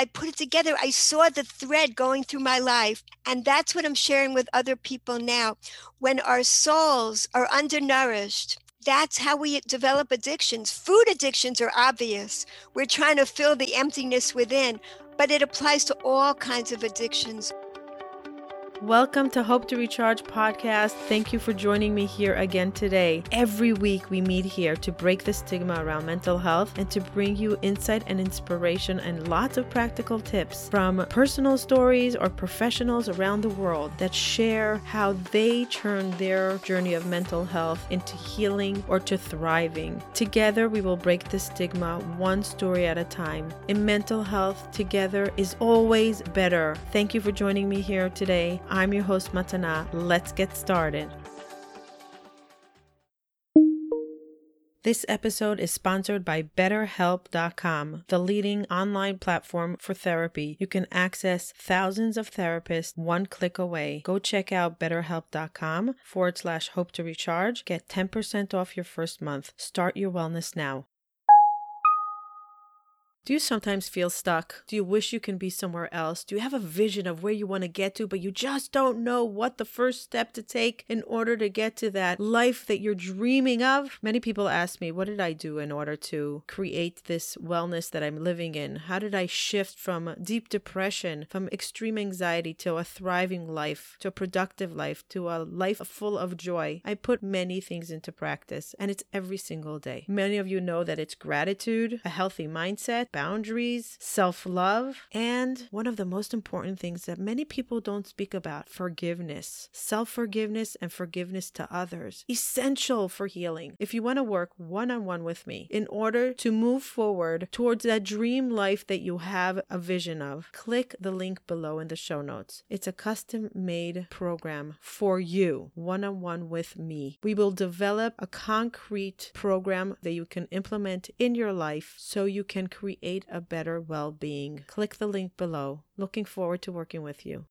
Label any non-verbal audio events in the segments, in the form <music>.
I put it together. I saw the thread going through my life. And that's what I'm sharing with other people now. When our souls are undernourished, that's how we develop addictions. Food addictions are obvious. We're trying to fill the emptiness within, but it applies to all kinds of addictions. Welcome to Hope to Recharge podcast. Thank you for joining me here again today. Every week we meet here to break the stigma around mental health and to bring you insight and inspiration and lots of practical tips from personal stories or professionals around the world that share how they turn their journey of mental health into healing or to thriving. Together we will break the stigma one story at a time. In mental health, together is always better. Thank you for joining me here today. I'm your host, Matana. Let's get started. This episode is sponsored by BetterHelp.com, the leading online platform for therapy. You can access thousands of therapists one click away. Go check out BetterHelp.com forward slash hope to recharge. Get 10% off your first month. Start your wellness now. Do you sometimes feel stuck? Do you wish you can be somewhere else? Do you have a vision of where you want to get to, but you just don't know what the first step to take in order to get to that life that you're dreaming of? Many people ask me, What did I do in order to create this wellness that I'm living in? How did I shift from deep depression, from extreme anxiety to a thriving life, to a productive life, to a life full of joy? I put many things into practice, and it's every single day. Many of you know that it's gratitude, a healthy mindset boundaries, self love, and one of the most important things that many people don't speak about forgiveness. Self forgiveness and forgiveness to others. Essential for healing. If you want to work one on one with me in order to move forward towards that dream life that you have a vision of, click the link below in the show notes. It's a custom made program for you, one on one with me. We will develop a concrete program that you can implement in your life so you can create create a better well being. Click the link below. Looking forward to working with you.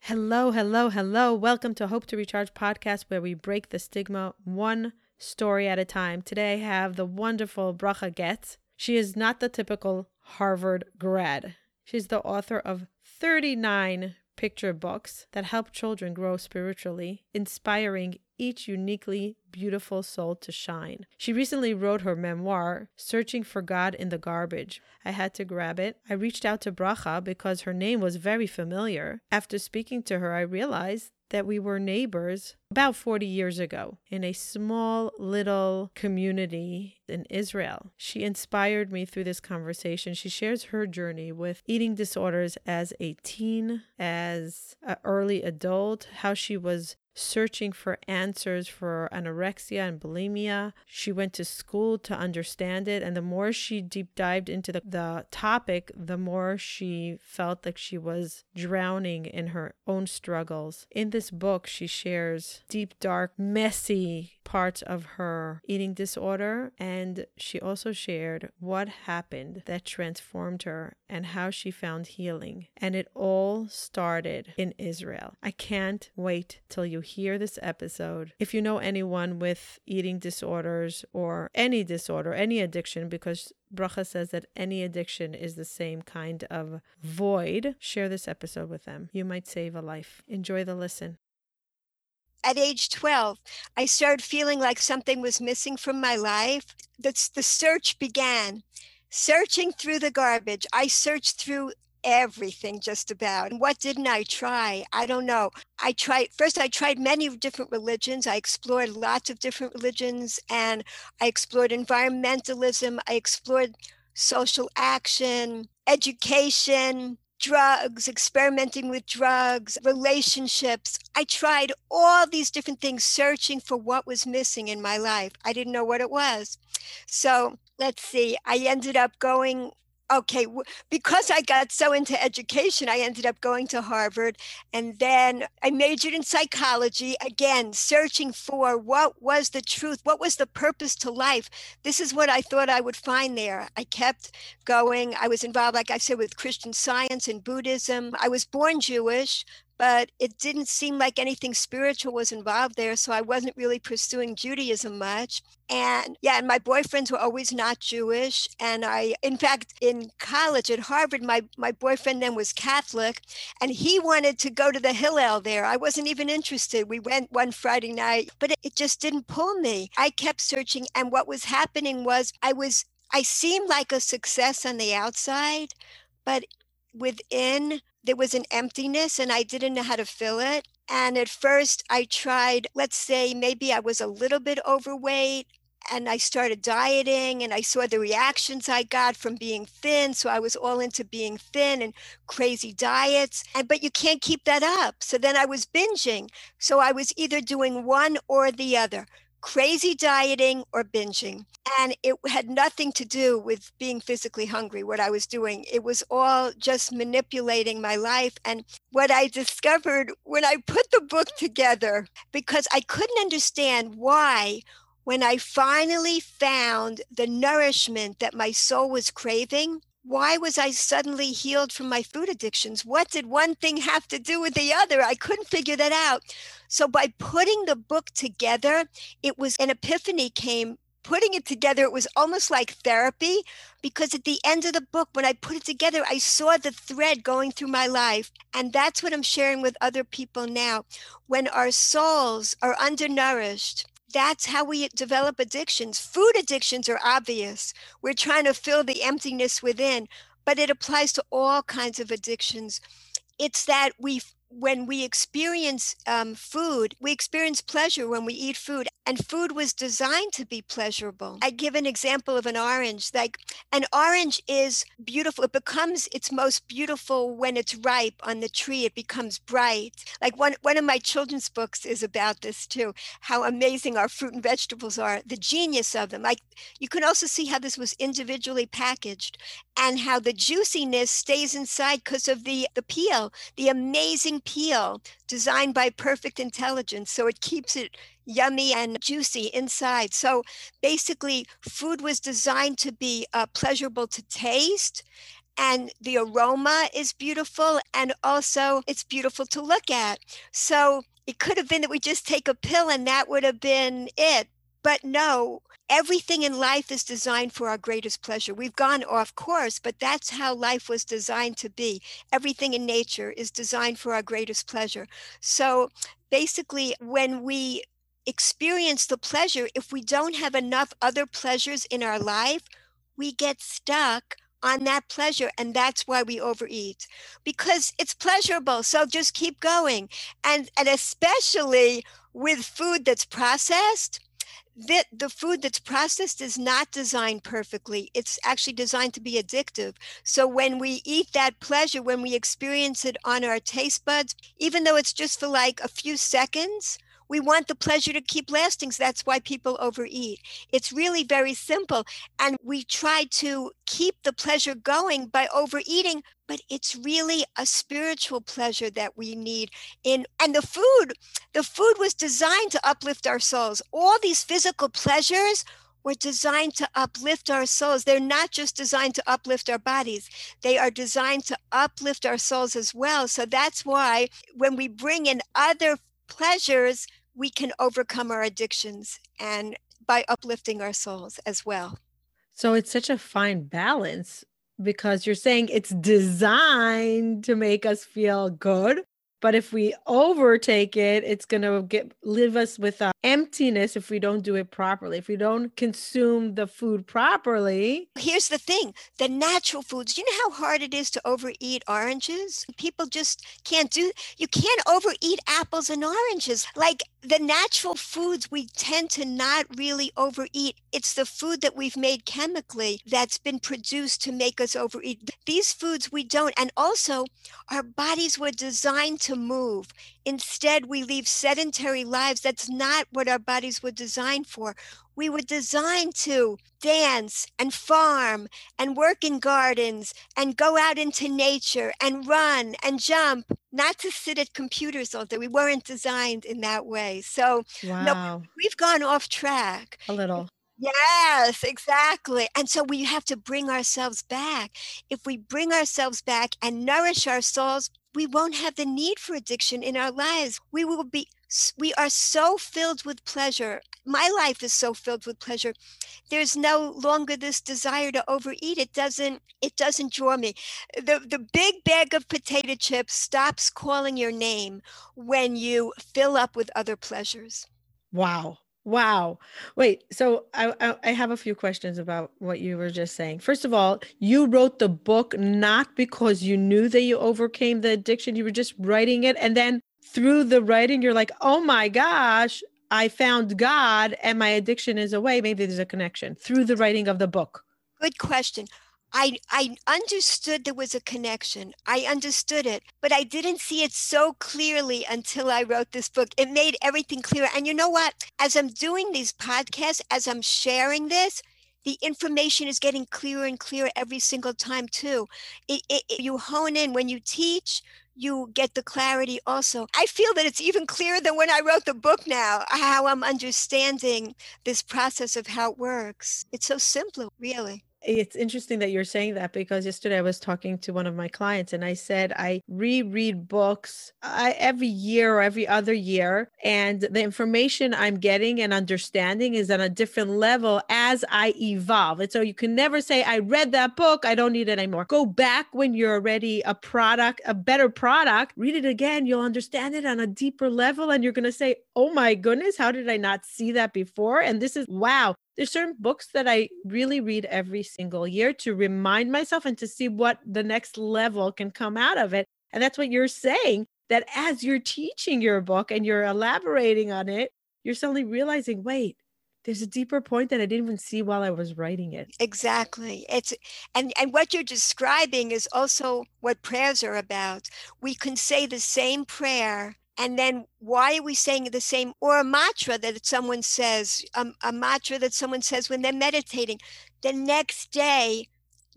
Hello, hello, hello. Welcome to Hope to Recharge podcast, where we break the stigma one story at a time. Today I have the wonderful Bracha Goetz. She is not the typical Harvard grad. She's the author of 39 picture books that help children grow spiritually, inspiring each uniquely beautiful soul to shine. She recently wrote her memoir, Searching for God in the Garbage. I had to grab it. I reached out to Bracha because her name was very familiar. After speaking to her, I realized that we were neighbors about 40 years ago in a small little community in Israel. She inspired me through this conversation. She shares her journey with eating disorders as a teen, as an early adult, how she was searching for answers for anorexia and bulimia. She went to school to understand it. And the more she deep dived into the, the topic, the more she felt like she was drowning in her own struggles. In this book, she shares deep, dark, messy parts of her eating disorder. And she also shared what happened that transformed her and how she found healing. And it all started in Israel. I can't wait till you hear this episode. If you know anyone with eating disorders or any disorder, any addiction, because Bracha says that any addiction is the same kind of void, share this episode with them. You might save a life. Enjoy the listen at age 12, I started feeling like something was missing from my life. That's the search began. Searching through the garbage. I searched through everything just about. And what didn't I try? I don't know. I tried first I tried many different religions. I explored lots of different religions and I explored environmentalism, I explored social action, education, drugs, experimenting with drugs, relationships. I tried all these different things, searching for what was missing in my life. I didn't know what it was. So let's see, I ended up going okay because i got so into education i ended up going to harvard and then i majored in psychology again searching for what was the truth what was the purpose to life. This is what i thought i would find there. I kept going i was involved like i said with christian science and buddhism. I was born jewish but it didn't seem like anything spiritual was involved there. So I wasn't really pursuing Judaism much. And yeah, and my boyfriends were always not Jewish. And I, in fact, in college at Harvard, my, my boyfriend then was Catholic and he wanted to go to the Hillel there. I wasn't even interested. We went one Friday night, but it, it just didn't pull me. I kept searching. And what was happening was I was, I seemed like a success on the outside, but within there was an emptiness and I didn't know how to fill it. And at first, I tried, let's say, maybe I was a little bit overweight and I started dieting and I saw the reactions I got from being thin. So I was all into being thin and crazy diets. And but you can't keep that up. So then I was binging. So I was either doing one or the other crazy dieting or binging. And it had nothing to do with being physically hungry, what I was doing. It was all just manipulating my life. And what I discovered when I put the book together, because I couldn't understand why, when I finally found the nourishment that my soul was craving, why was I suddenly healed from my food addictions? What did one thing have to do with the other? I couldn't figure that out. So by putting the book together, it was an epiphany came. Putting it together, it was almost like therapy because at the end of the book, when I put it together, I saw the thread going through my life. And that's what I'm sharing with other people now. When our souls are undernourished, that's how we develop addictions. Food addictions are obvious. We're trying to fill the emptiness within, but it applies to all kinds of addictions. It's that we when we experience um, food, we experience pleasure when we eat food, and food was designed to be pleasurable. I give an example of an orange. Like an orange is beautiful. It becomes its most beautiful when it's ripe on the tree. It becomes bright. Like one one of my children's books is about this too. How amazing our fruit and vegetables are. The genius of them. Like you can also see how this was individually packaged, and how the juiciness stays inside because of the the peel. The amazing peel designed by perfect intelligence. So it keeps it yummy and juicy inside. So basically, food was designed to be uh, pleasurable to taste. And the aroma is beautiful, and also it's beautiful to look at. So it could have been that we just take a pill and that would have been it. But no, everything in life is designed for our greatest pleasure. We've gone off course, but that's how life was designed to be. Everything in nature is designed for our greatest pleasure. So basically, when we experience the pleasure, if we don't have enough other pleasures in our life, we get stuck on that pleasure. And that's why we overeat because it's pleasurable. So just keep going. And, and especially with food that's processed, the, the food that's processed is not designed perfectly. It's actually designed to be addictive. So when we eat that pleasure, when we experience it on our taste buds, even though it's just for like a few seconds, we want the pleasure to keep lasting. So that's why people overeat. It's really very simple. And we try to keep the pleasure going by overeating, but it's really a spiritual pleasure that we need in and the food the food was designed to uplift our souls all these physical pleasures were designed to uplift our souls. They're not just designed to uplift our bodies, they are designed to uplift our souls as well. So that's why when we bring in other pleasures, we can overcome our addictions and by uplifting our souls as well. So it's such a fine balance because you're saying it's designed to make us feel good, but if we overtake it, it's going to get leave us with a emptiness if we don't do it properly. If we don't consume the food properly. Here's the thing the natural foods, you know how hard it is to overeat oranges? People just can't do, you can't overeat apples and oranges. Like the natural foods we tend to not really overeat. It's the food that we've made chemically that's been produced to make us overeat. These foods we don't. And also, our bodies were designed to move. Instead, we leave sedentary lives. That's not what our bodies were designed for. We were designed to dance and farm and work in gardens and go out into nature and run and jump, not to sit at computers all day. We weren't designed in that way. So, wow. no, we've gone off track. A little. Yes, exactly. And so we have to bring ourselves back. If we bring ourselves back and nourish our souls, we won't have the need for addiction in our lives. We will be we are so filled with pleasure. My life is so filled with pleasure. There's no longer this desire to overeat. It doesn't it doesn't draw me. The the big bag of potato chips stops calling your name when you fill up with other pleasures. Wow. Wow. Wait, so I, I, I have a few questions about what you were just saying. First of all, you wrote the book not because you knew that you overcame the addiction, you were just writing it and then through the writing you're like, "Oh my gosh, I found God and my addiction is away." Maybe there's a connection through the writing of the book. Good question. I, I understood there was a connection. I understood it, but I didn't see it so clearly until I wrote this book. It made everything clear. And you know what? As I'm doing these podcasts, as I'm sharing this, the information is getting clearer and clearer every single time, too. It, it, it, you hone in when you teach, you get the clarity also. I feel that it's even clearer than when I wrote the book now, how I'm understanding this process of how it works. It's so simple, really it's interesting that you're saying that because yesterday I was talking to one of my clients and I said I reread books I, every year or every other year, and the information I'm getting and understanding is on a different level as I evolve. And so you can never say, I read that book, I don't need it anymore. Go back when you're already a product, a better product, read it again, you'll understand it on a deeper level, and you're going to say, Oh my goodness, how did I not see that before? And this is wow there's certain books that I really read every single year to remind myself and to see what the next level can come out of it. And that's what you're saying that as you're teaching your book and you're elaborating on it, you're suddenly realizing, wait, there's a deeper point that I didn't even see while I was writing it. Exactly. It's and and what you're describing is also what prayers are about. We can say the same prayer and then why are we saying the same or a mantra that someone says um, a mantra that someone says when they're meditating the next day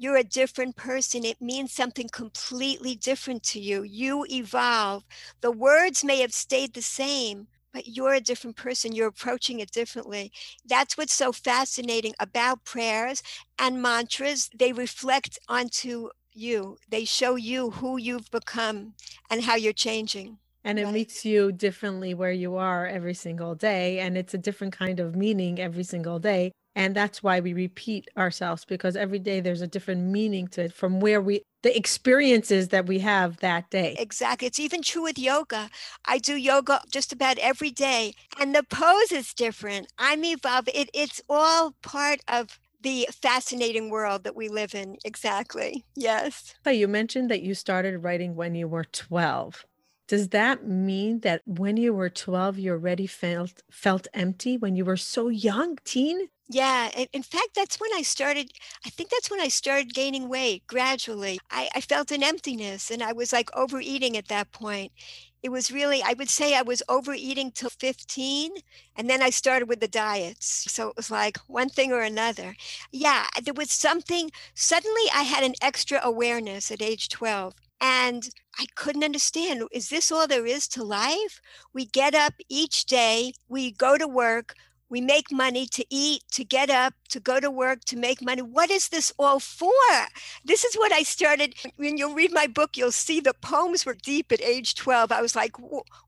you're a different person. It means something completely different to you. You evolve. The words may have stayed the same but you're a different person. You're approaching it differently. That's what's so fascinating about prayers and mantras. They reflect onto you. They show you who you've become and how you're changing and it right. meets you differently where you are every single day and it's a different kind of meaning every single day. And that's why we repeat ourselves because every day there's a different meaning to it from where we the experiences that we have that day. Exactly. It's even true with yoga. I do yoga just about every day and the pose is different. I'm evolving it, it's all part of the fascinating world that we live in. Exactly. Yes. So you mentioned that you started writing when you were 12 does that mean that when you were 12 you already felt felt empty when you were so young teen? Yeah in fact that's when i started i think that's when i started gaining weight gradually. I, I felt an emptiness and i was like overeating at that point. It was really i would say i was overeating till 15 and then i started with the diets. So it was like one thing or another. Yeah there was something suddenly i had an extra awareness at age 12 and I couldn't understand is this all there is to life? We get up each day, we go to work, we make money to eat, to get up, to go to work, to make money. What is this all for? This is what I started. When you'll read my book, you'll see the poems were deep at age 12. I was like,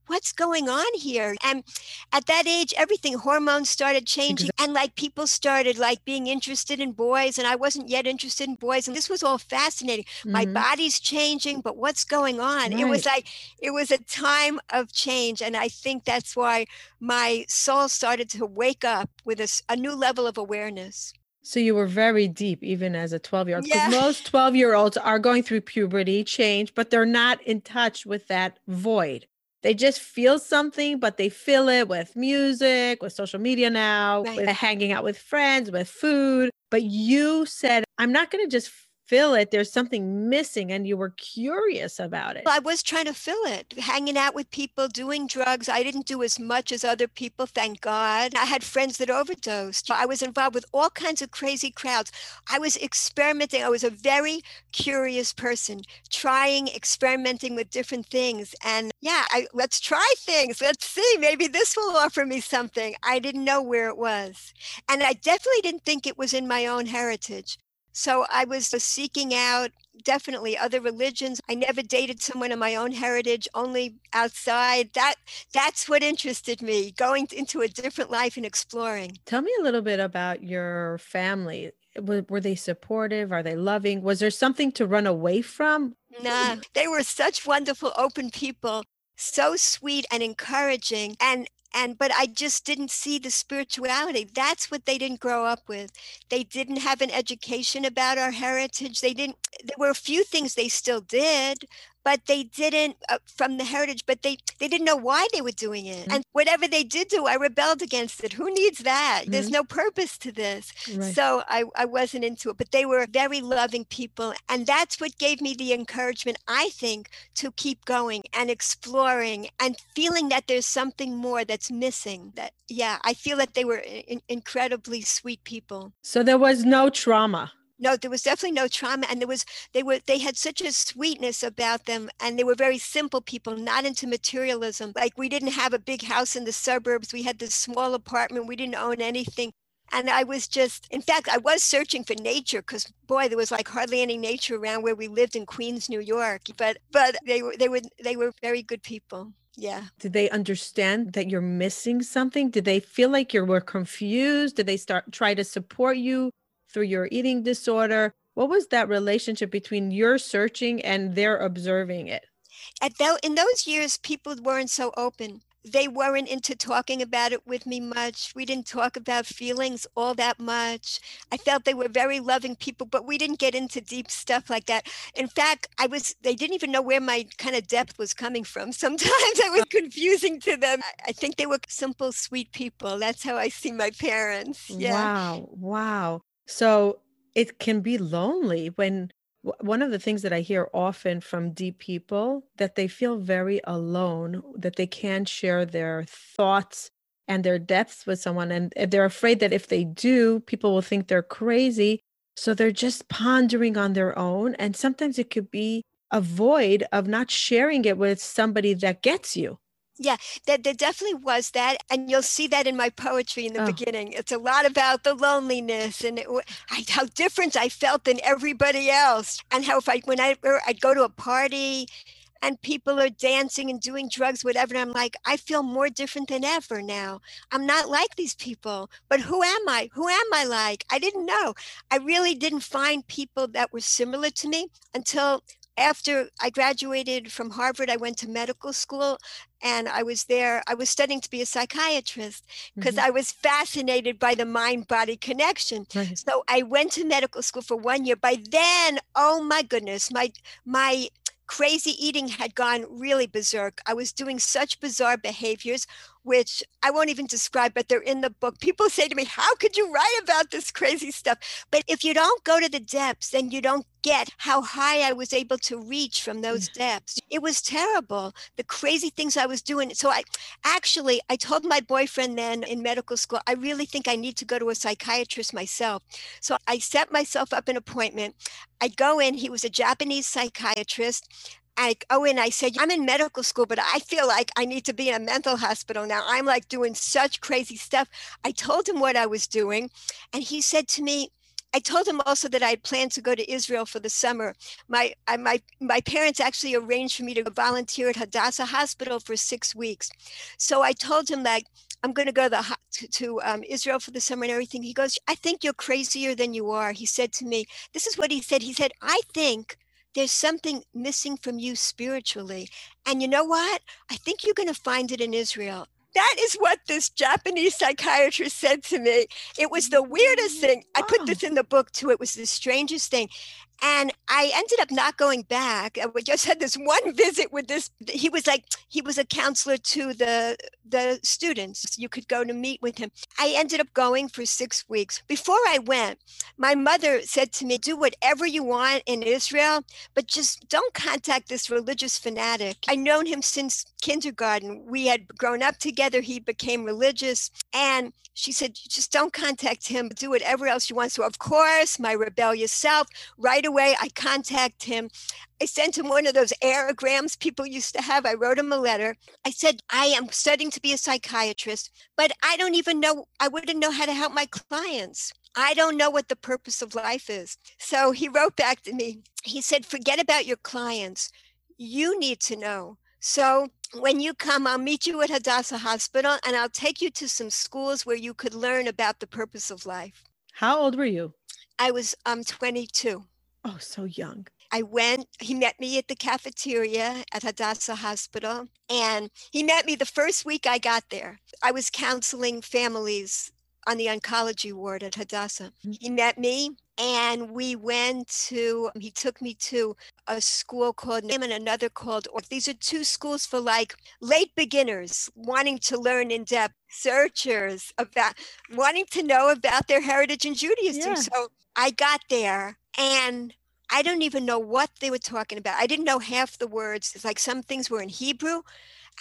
what's going on here? And at that age, everything, hormones started changing. Exactly. And like people started like being interested in boys. And I wasn't yet interested in boys. And this was all fascinating. Mm-hmm. My body's changing, but what's going on? Right. It was like, it was a time of change. And I think that's why my soul started to wake up with a, a new level of awareness. So you were very deep, even as a 12 year old. Because yeah. most 12 year olds are going through puberty, change, but they're not in touch with that void. They just feel something, but they fill it with music, with social media now, right. with hanging out with friends, with food. But you said, I'm not going to just fill it, there's something missing and you were curious about it. I was trying to fill it, hanging out with people, doing drugs. I didn't do as much as other people, thank God. I had friends that overdosed. I was involved with all kinds of crazy crowds. I was experimenting. I was a very curious person, trying, experimenting with different things. And yeah, I, let's try things. Let's see. Maybe this will offer me something. I didn't know where it was. And I definitely didn't think it was in my own heritage. So I was seeking out definitely other religions. I never dated someone of my own heritage, only outside. That that's what interested me, going into a different life and exploring. Tell me a little bit about your family. Were, they supportive? Are they loving? Was there something to run away from? Nah, <clears throat> they were such wonderful, open people so sweet and encouraging and and but i just didn't see the spirituality. That's what they didn't grow up with. They didn't have an education about our heritage. They didn't there were a few things they still did but they didn't uh, from the heritage but they they didn't know why they were doing it mm-hmm. and whatever they did do i rebelled against it who needs that mm-hmm. there's no purpose to this right. so I, I wasn't into it but they were very loving people and that's what gave me the encouragement i think to keep going and exploring and feeling that there's something more that's missing that yeah i feel that they were in- incredibly sweet people so there was no trauma no there was definitely no trauma and there was they were they had such a sweetness about them and they were very simple people not into materialism like we didn't have a big house in the suburbs we had this small apartment we didn't own anything and I was just, in fact, I was searching for nature because boy, there was like hardly any nature around where we lived in Queens, New York. But but they were they were they were very good people. Yeah. Did they understand that you're missing something? Did they feel like you were confused? Did they start try to support you? Through your eating disorder. What was that relationship between your searching and their observing it? At th- in those years, people weren't so open. They weren't into talking about it with me much. We didn't talk about feelings all that much. I felt they were very loving people, but we didn't get into deep stuff like that. In fact, I was they didn't even know where my kind of depth was coming from. <laughs> Sometimes I was confusing to them. I think they were simple, sweet people. That's how I see my parents. Yeah. Wow. Wow. So it can be lonely when one of the things that I hear often from deep people that they feel very alone, that they can't share their thoughts and their depths with someone. And they're afraid that if they do, people will think they're crazy. So they're just pondering on their own. And sometimes it could be a void of not sharing it with somebody that gets you. Yeah, there, there definitely was that. And you'll see that in my poetry in the oh. beginning. It's a lot about the loneliness and it, I, how different I felt than everybody else. And how if I, when I, I'd go to a party and people are dancing and doing drugs, whatever. And I'm like, I feel more different than ever now. I'm not like these people, but who am I? Who am I like? I didn't know. I really didn't find people that were similar to me until after I graduated from Harvard, I went to medical school and I was there. I was studying to be a psychiatrist because mm-hmm. I was fascinated by the mind body connection. Right. So I went to medical school for one year. By then, oh my goodness, my my crazy eating had gone really berserk. I was doing such bizarre behaviors, which I won't even describe, but they're in the book. People say to me, How could you write about this crazy stuff? But if you don't go to the depths, then you don't get how high I was able to reach from those mm. depths. It was terrible, the crazy things I was doing. So I actually I told my boyfriend then in medical school, I really think I need to go to a psychiatrist myself. So I set myself up an appointment. I go in, he was a Japanese psychiatrist. I go in, I said, I'm in medical school, but I feel like I need to be in a mental hospital now. I'm like doing such crazy stuff. I told him what I was doing, and he said to me, I told him also that I had planned to go to Israel for the summer. My I, my my parents actually arranged for me to volunteer at Hadassah Hospital for six weeks. So I told him that I'm going to go to, the, to, to um, Israel for the summer and everything. He goes, I think you're crazier than you are. He said to me, This is what he said. He said, I think there's something missing from you spiritually. And you know what? I think you're going to find it in Israel. That is what this Japanese psychiatrist said to me. It was the weirdest mm, thing. I put this in the book too. It was the strangest thing. And I ended up not going back. Uh, we just had this one <laughs> visit with this. He was like, he was a counselor to the the students. You could go to meet with him. I ended up going for six weeks. Before I went, my mother said to me, do whatever you want in Israel, but just don't contact this religious fanatic. I known him since kindergarten. We had grown up together. He became religious. And she said, just don't contact him. Do whatever else you want. So, of course, my rebellious self, right away, I contact him. I sent him one of those aerograms people used to have. I wrote him a letter. I said, I am studying to be a psychiatrist, but I don't even know, I wouldn't know how to help my clients. I don't know what the purpose of life is. So he wrote back to me. He said, forget about your clients. You need to know. So when you come, I'll meet you at Hadassah Hospital and I'll take you to some schools where you could learn about the purpose of life. How old were you? I was um 22. Oh, so young. I went, he met me at the cafeteria at Hadassah Hospital, and he met me the first week I got there. I was counseling families on the oncology ward at Hadassah. Mm-hmm. He met me and we went to he took me to a school called and another called these are two schools for like late beginners wanting to learn in depth searchers about wanting to know about their heritage in judaism yeah. so i got there and I don't even know what they were talking about. I didn't know half the words. It's like some things were in Hebrew.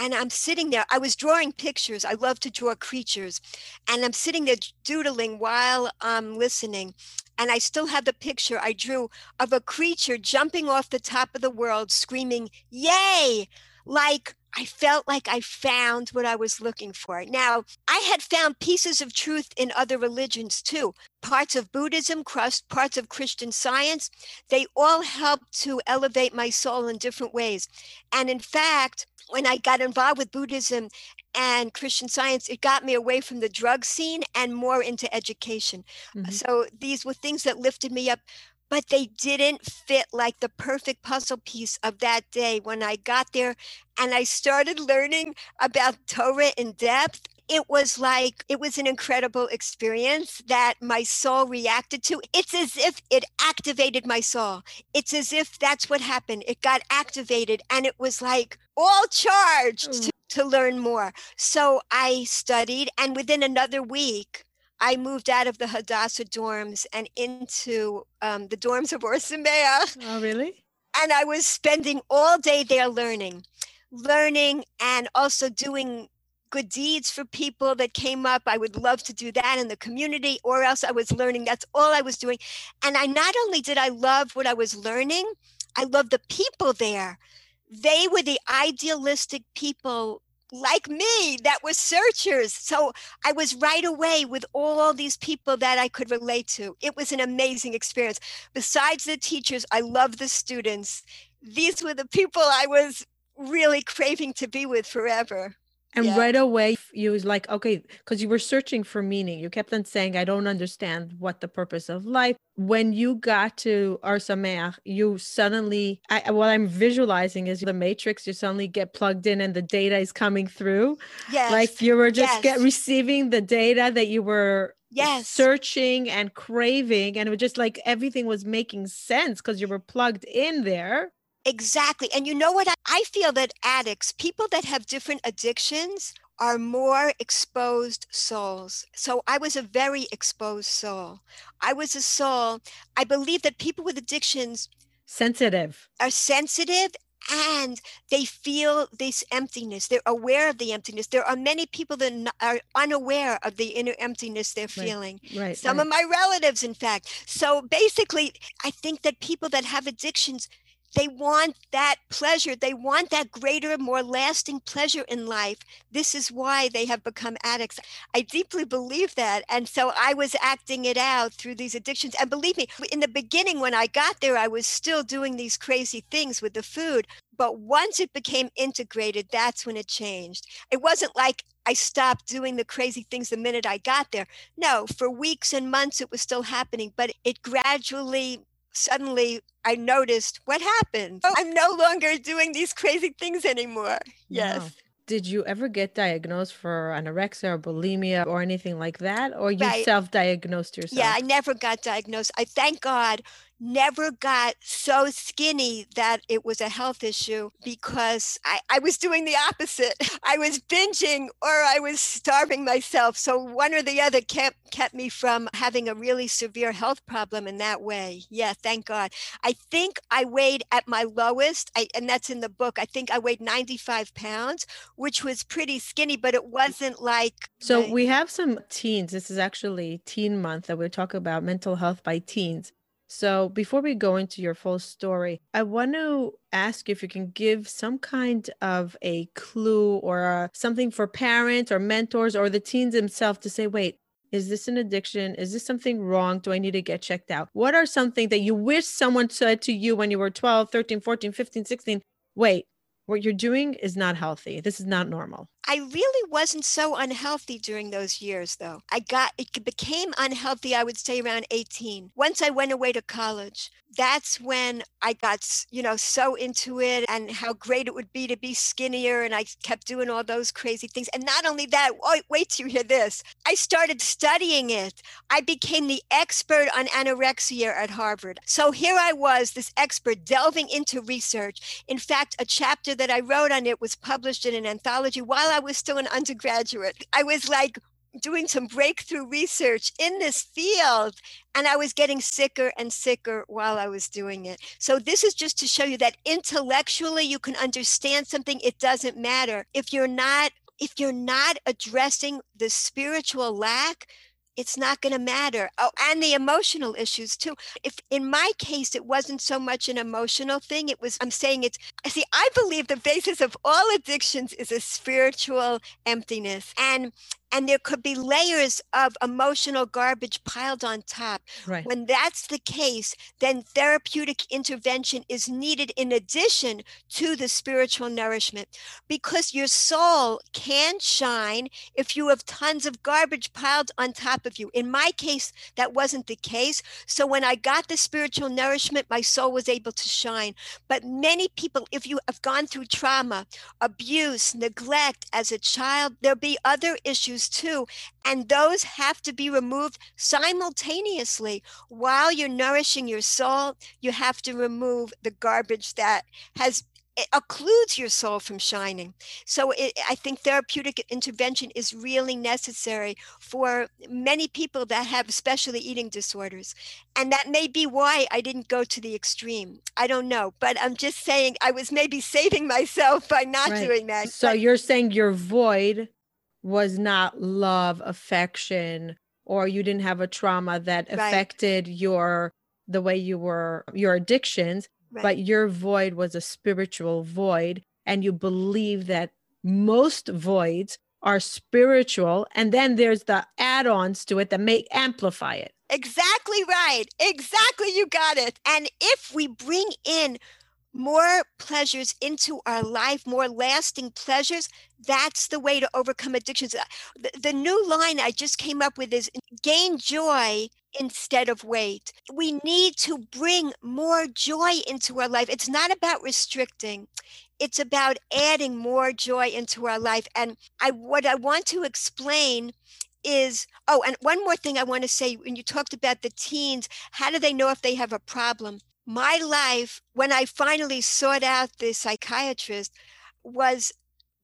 And I'm sitting there. I was drawing pictures. I love to draw creatures. And I'm sitting there doodling while I'm listening. And I still have the picture I drew of a creature jumping off the top of the world, screaming, Yay! Like I felt like I found what I was looking for. Now, I had found pieces of truth in other religions too. Parts of Buddhism, parts of Christian science, they all helped to elevate my soul in different ways. And in fact, when I got involved with Buddhism and Christian science, it got me away from the drug scene and more into education. Mm-hmm. So these were things that lifted me up but they didn't fit like the perfect puzzle piece of that day when I got there and I started learning about Torah in depth. It was like, it was an incredible experience that my soul reacted to. It's as if it activated my soul. It's as if that's what happened. It got activated and it was like all charged mm. to, to learn more. So I studied, and within another week, I moved out of the Hadassah dorms and into um, the dorms of Or Oh, really? And I was spending all day there learning, learning, and also doing good deeds for people that came up. I would love to do that in the community, or else I was learning. That's all I was doing. And I not only did I love what I was learning, I loved the people there. They were the idealistic people like me that were searchers. So I was right away with all these people that I could relate to. It was an amazing experience. Besides the teachers, I love the students. These were the people I was really craving to be with forever. And yeah. right away, you was like, okay, because you were searching for meaning. You kept on saying, I don't understand what the purpose of life. When you got to Ohr Somayach, you suddenly, I, what I'm visualizing is the matrix, you suddenly get plugged in and the data is coming through. Yes. Like you were just yes. get receiving the data that you were yes searching and craving and it was just like everything was making sense because you were plugged in there Exactly. And you know what? I feel that addicts, people that have different addictions, are more exposed souls. So I was a very exposed soul. I was a soul. I believe that people with addictions sensitive are sensitive and they feel this emptiness. They're aware of the emptiness. There are many people that are unaware of the inner emptiness they're feeling. Right. right Some right. of my relatives, in fact. So basically, I think that people that have addictions they want that pleasure. They want that greater, more lasting pleasure in life. This is why they have become addicts. I deeply believe that. And so I was acting it out through these addictions. And believe me, in the beginning, when I got there, I was still doing these crazy things with the food. But once it became integrated, that's when it changed. It wasn't like I stopped doing the crazy things the minute I got there. No, for weeks and months it was still happening, but it gradually suddenly I noticed what happened. Oh, I'm no longer doing these crazy things anymore. Yes. Wow. Did you ever get diagnosed for anorexia or bulimia or anything like that? Or you right. self diagnosed yourself? Yeah, I never got diagnosed. I thank God never got so skinny that it was a health issue because I, I was doing the opposite. <laughs> I was binging or I was starving myself. So one or the other kept kept me from having a really severe health problem in that way. Yeah, thank God. I think I weighed at my lowest, I, and that's in the book. I think I weighed 95 pounds, which was pretty skinny, but it wasn't like. So we have some teens. This is actually Teen Month that we're talking about mental health by teens. So, before we go into your full story, I want to ask if you can give some kind of a clue or a, something for parents or mentors or the teens themselves to say, wait, is this an addiction? Is this something wrong? Do I need to get checked out? What are something that you wish someone said to you when you were 12, 13, 14, 15, 16? Wait, what you're doing is not healthy. This is not normal. I really wasn't so unhealthy during those years, though. I got, it became unhealthy, I would say around 18. Once I went away to college, that's when I got, you know, so into it and how great it would be to be skinnier. And I kept doing all those crazy things. And not only that, wait, wait till you hear this. I started studying it. I became the expert on anorexia at Harvard. So here I was, this expert delving into research. In fact, a chapter that I wrote on it was published in an anthology while I was still an undergraduate. I was like doing some breakthrough research in this field and I was getting sicker and sicker while I was doing it. So this is just to show you that intellectually you can understand something it doesn't matter if you're not if you're not addressing the spiritual lack it's not going to matter. Oh, and the emotional issues too. If in my case, it wasn't so much an emotional thing, it was, I'm saying it's, I see, I believe the basis of all addictions is a spiritual emptiness. And and there could be layers of emotional garbage piled on top. Right. When that's the case, then therapeutic intervention is needed in addition to the spiritual nourishment because your soul can shine if you have tons of garbage piled on top of you. In my case, that wasn't the case. So when I got the spiritual nourishment, my soul was able to shine. But many people, if you have gone through trauma, abuse, neglect as a child, there'll be other issues issues too. And those have to be removed simultaneously. While you're nourishing your soul, you have to remove the garbage that has it occludes your soul from shining. So it, I think therapeutic intervention is really necessary for many people that have especially eating disorders. And that may be why I didn't go to the extreme. I don't know, but I'm just saying I was maybe <laughs> saving myself by not right. doing that. So but, you're saying your void was not love, affection, or you didn't have a trauma that right. affected your the way you were your addictions, right. but your void was a spiritual void and you believe that most voids are spiritual and then there's the add-ons to it that may amplify it. Exactly right. Exactly you got it. And if we bring in more pleasures into our life, more lasting pleasures, that's the way to overcome addictions. Uh, the, the, new line I just came up with is gain joy instead of weight. We need to bring more joy into our life. It's not about restricting. It's about adding more joy into our life. And I what I want to explain is oh and one more thing i want to say when you talked about the teens how do they know if they have a problem my life when i finally sought out the psychiatrist was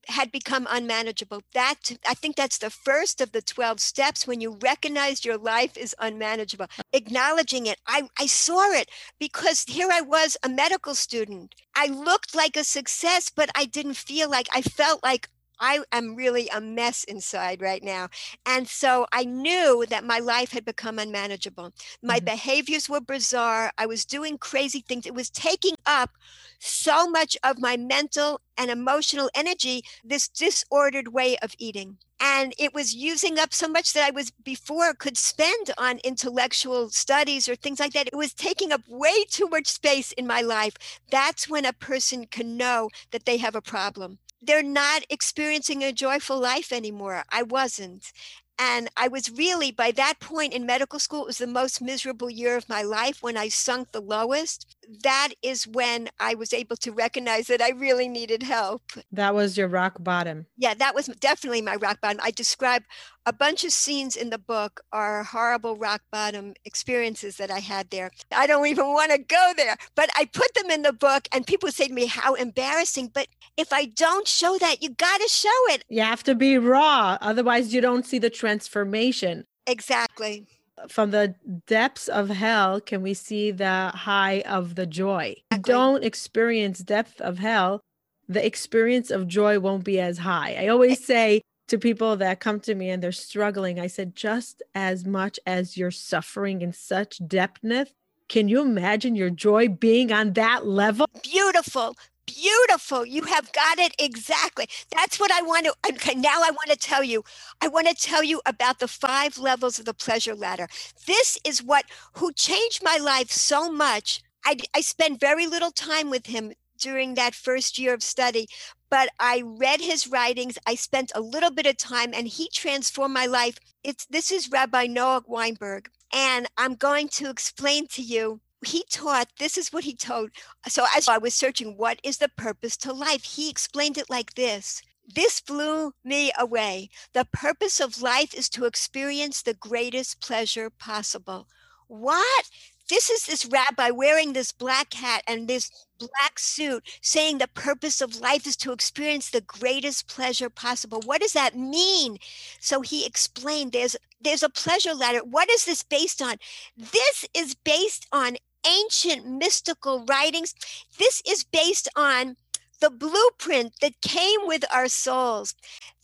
had become unmanageable. That i think that's the first of the 12 steps when you recognize your life is unmanageable. Uh-huh. Acknowledging it. I i saw it because here i was a medical student. I looked like a success but i didn't feel like i felt like I am really a mess inside right now. And so I knew that my life had become unmanageable. My mm-hmm. behaviors were bizarre. I was doing crazy things. It was taking up so much of my mental and emotional energy, this disordered way of eating. And it was using up so much that I was before could spend on intellectual studies or things like that. It was taking up way too much space in my life. That's when a person can know that they have a problem they're not experiencing a joyful life anymore. I wasn't. And I was really, by that point in medical school, it was the most miserable year of my life when I sunk the lowest. That is when I was able to recognize that I really needed help. That was your rock bottom. Yeah, that was definitely my rock bottom. I describe a bunch of scenes in the book are horrible rock bottom experiences that I had there. I don't even want to go there, but I put them in the book and people say to me, How embarrassing. But if I don't show that, you got to show it. You have to be raw. Otherwise, you don't see the transformation. Exactly from the depths of hell can we see the high of the joy. Exactly. don't experience depth of hell, the experience of joy won't be as high. I always say to people that come to me and they're struggling, I said, just as much as you're suffering in such depthness, can you imagine your joy being on that level? Beautiful beautiful. You have got it exactly. That's what I want to. Okay, now I want to tell you. I want to tell you about the five levels of the pleasure ladder. This is what who changed my life so much. I, I spent very little time with him during that first year of study, but I read his writings. I spent a little bit of time, and he transformed my life. It's this is Rabbi Noah Weinberg, and I'm going to explain to you he taught this is what he told so as i was searching what is the purpose to life? He explained it like this this blew me away. The purpose of life is to experience the greatest pleasure possible. What? This is this rabbi wearing this black hat and this black suit saying the purpose of life is to experience the greatest pleasure possible. What does that mean? So he explained there's there's a pleasure ladder. What is this based on? This is based on ancient mystical writings this is based on the blueprint that came with our souls.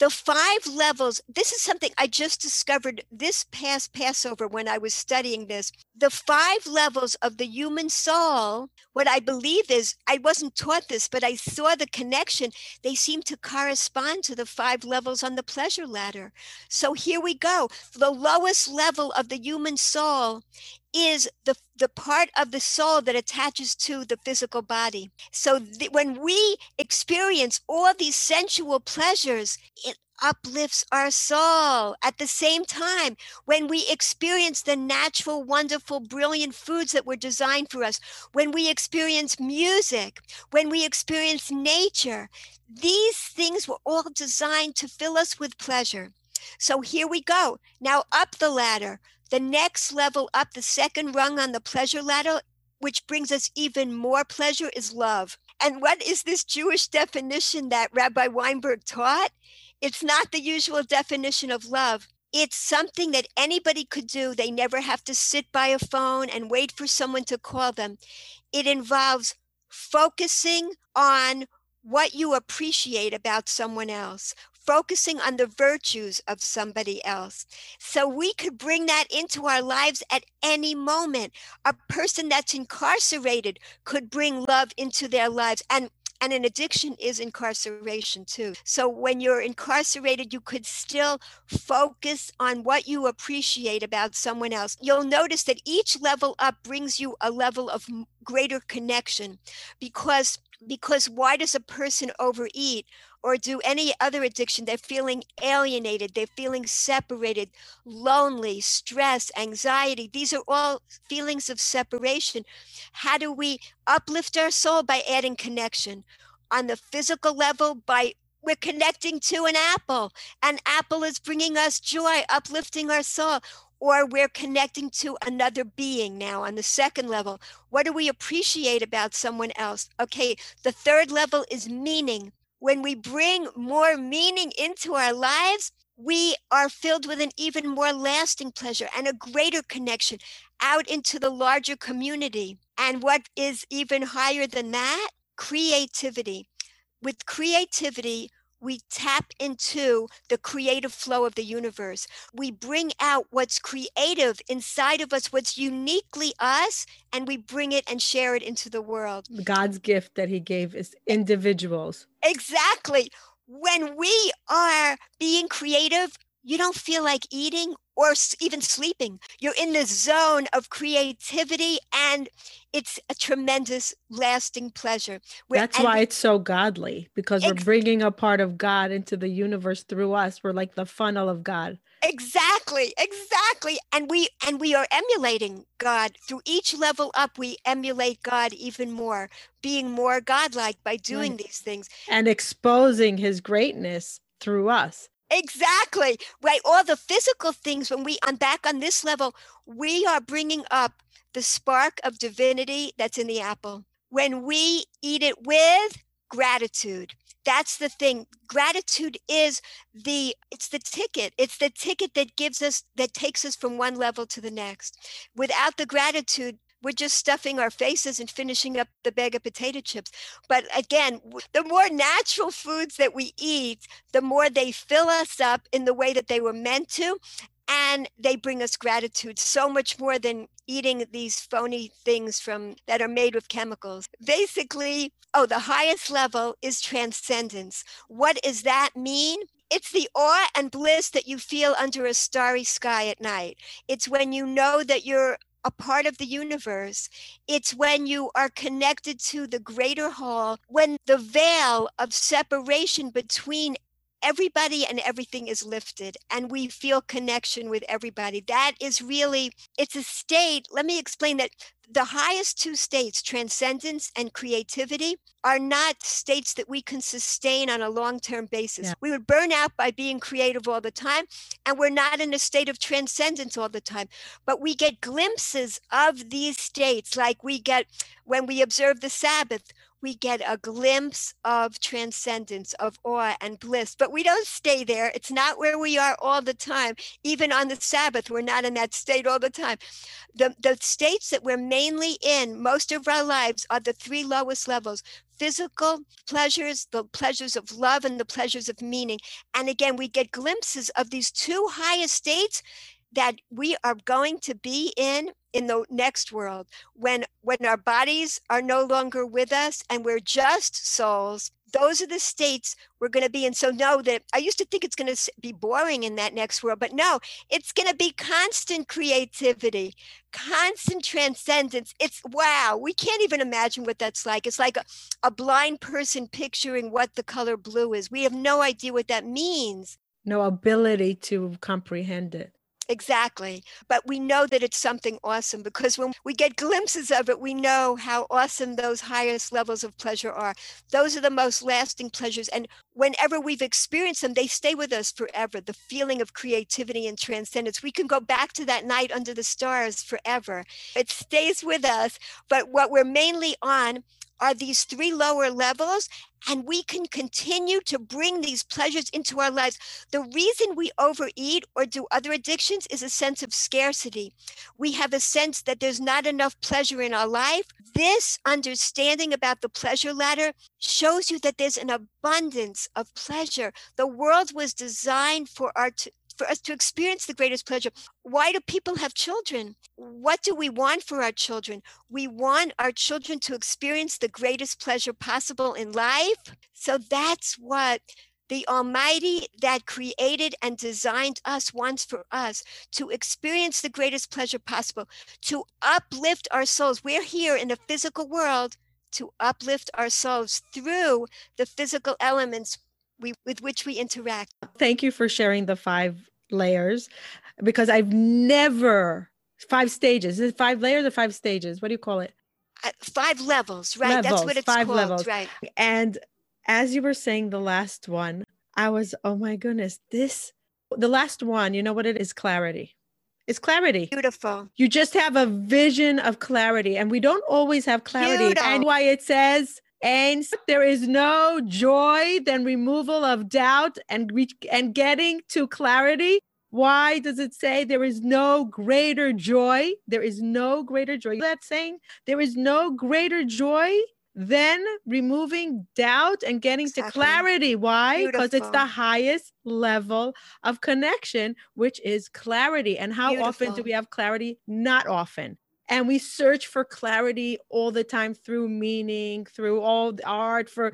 The five levels, this is something I just discovered this past Passover when I was studying this. The five levels of the human soul, what I believe is, I wasn't taught this, but I saw the connection. They seem to correspond to the five levels on the pleasure ladder. So here we go. The lowest level of the human soul is the, the part of the soul that attaches to the physical body. So th- when we experience all these sensual pleasures, uplifts our soul. At the same time, when we experience the natural, wonderful, brilliant foods that were designed for us, when we experience music, when we experience nature, these things were all designed to fill us with pleasure. So here we go. Now up the ladder. The next level up, the second rung on the pleasure ladder, which brings us even more pleasure, is love. And what is this Jewish definition that Rabbi Weinberg taught? It's not the usual definition of love. It's something that anybody could do. They never have to sit by a phone and wait for someone to call them. It involves focusing on what you appreciate about someone else, focusing on the virtues of somebody else. So we could bring that into our lives at any moment. A person that's incarcerated could bring love into their lives. And and an addiction is incarceration too. So when you're incarcerated, you could still focus on what you appreciate about someone else. You'll notice that each level up brings you a level of greater connection because because why does a person overeat or do any other addiction, they're feeling alienated, they're feeling separated, lonely, stress, anxiety. These are all feelings of separation. How do we uplift our soul by adding connection? On the physical level, by we're connecting to an apple. An apple is bringing us joy, uplifting our soul or we're connecting to another being now on the second level. What do we appreciate about someone else? Okay, the third level is meaning when we bring more meaning into our lives, we are filled with an even more lasting pleasure and a greater connection out into the larger community. And what is even higher than that? Creativity. With creativity, we tap into the creative flow of the universe. We bring out what's creative inside of us, what's uniquely us, and we bring it and share it into the world. God's gift that He gave is individuals. Exactly. When we are being creative, you don't feel like eating or even sleeping. You're in the zone of creativity and it's a tremendous lasting pleasure. We're, That's why it's so godly because ex- we're bringing a part of God into the universe through us. We're like the funnel of God. Exactly, exactly. And we and we are emulating God. Through each level up, we emulate God even more, being more godlike by doing right. these things. And exposing his greatness through us. Exactly. Right. All the physical things, when we on back on this level, we are bringing up the spark of divinity that's in the apple. When we eat it with gratitude, that's the thing. Gratitude is the it's the ticket. It's the ticket that gives us that takes us from one level to the next. Without the gratitude we're just stuffing our faces and finishing up the bag of potato chips. But again, the more natural foods that we eat, the more they fill us up in the way that they were meant to and they bring us gratitude so much more than eating these phony things from that are made with chemicals. Basically oh the highest level is transcendence. What does that mean? It's the awe and bliss that you feel under a starry sky at night. It's when you know that you're a part of the universe. It's when you are connected to the greater whole, when the veil of separation between everybody and everything is lifted and we feel connection with everybody. That is really it's a state let me explain that the highest two states transcendence and creativity are not states that we can sustain on a long-term basis. Yeah. we would burn out by being creative all the time and we're not in a state of transcendence all the time. But we get glimpses of these states like we get when we observe the sabbath we get a glimpse of transcendence, of awe and bliss. But we don't stay there. It's not where we are all the time. Even on the Sabbath, we're not in that state all the time. The, the states that we're mainly in most of our lives are the three lowest levels physical pleasures, the pleasures of love, and the pleasures of meaning. And again, we get glimpses of these two highest states that we are going to be in in the next world when when our bodies are no longer with us and we're just souls those are the states we're going to be in. So know that i used to think it's going to be boring in that next world but no it's going to be constant creativity constant transcendence. It's wow we can't even imagine what that's like. It's like a, a blind person picturing what the color blue is. We have no idea what that means. No ability to comprehend it Exactly. But we know that it's something awesome because when we get glimpses of it, we know how awesome those highest levels of pleasure are. Those are the most lasting pleasures. And whenever we've experienced them, they stay with us forever. The feeling of creativity and transcendence. We can go back to that night under the stars forever. It stays with us. But what we're mainly on are these three lower levels and we can continue to bring these pleasures into our lives. The reason we overeat or do other addictions is a sense of scarcity. We have a sense that there's not enough pleasure in our life. This understanding about the pleasure ladder shows you that there's an abundance of pleasure. The world was designed for our for us to experience the greatest pleasure. Why do people have children? What do we want for our children? We want our children to experience the greatest pleasure possible in life. So that's what the Almighty that created and designed us wants for us to experience the greatest pleasure possible, to uplift our souls. We're here in a physical world to uplift our souls through the physical elements we, with which we interact. Thank you for sharing the five layers because I've never five stages. Is it five layers or five stages? What do you call it? Uh, five levels, right? Levels, That's what it's five called, levels. right? And as you were saying the last one, I was, oh my goodness, this the last one, you know what it is? Clarity. It's clarity. Beautiful. You just have a vision of clarity, and we don't always have clarity. Beautiful. And why it says and there is no joy than removal of doubt and reach and getting to clarity. Why does it say there is no greater joy? There is no greater joy. That saying, there is no greater joy than removing doubt and getting exactly. to clarity. Why? Because it's the highest level of connection, which is clarity. And how Beautiful. often do we have clarity? Not often and we search for clarity all the time through meaning through all the art for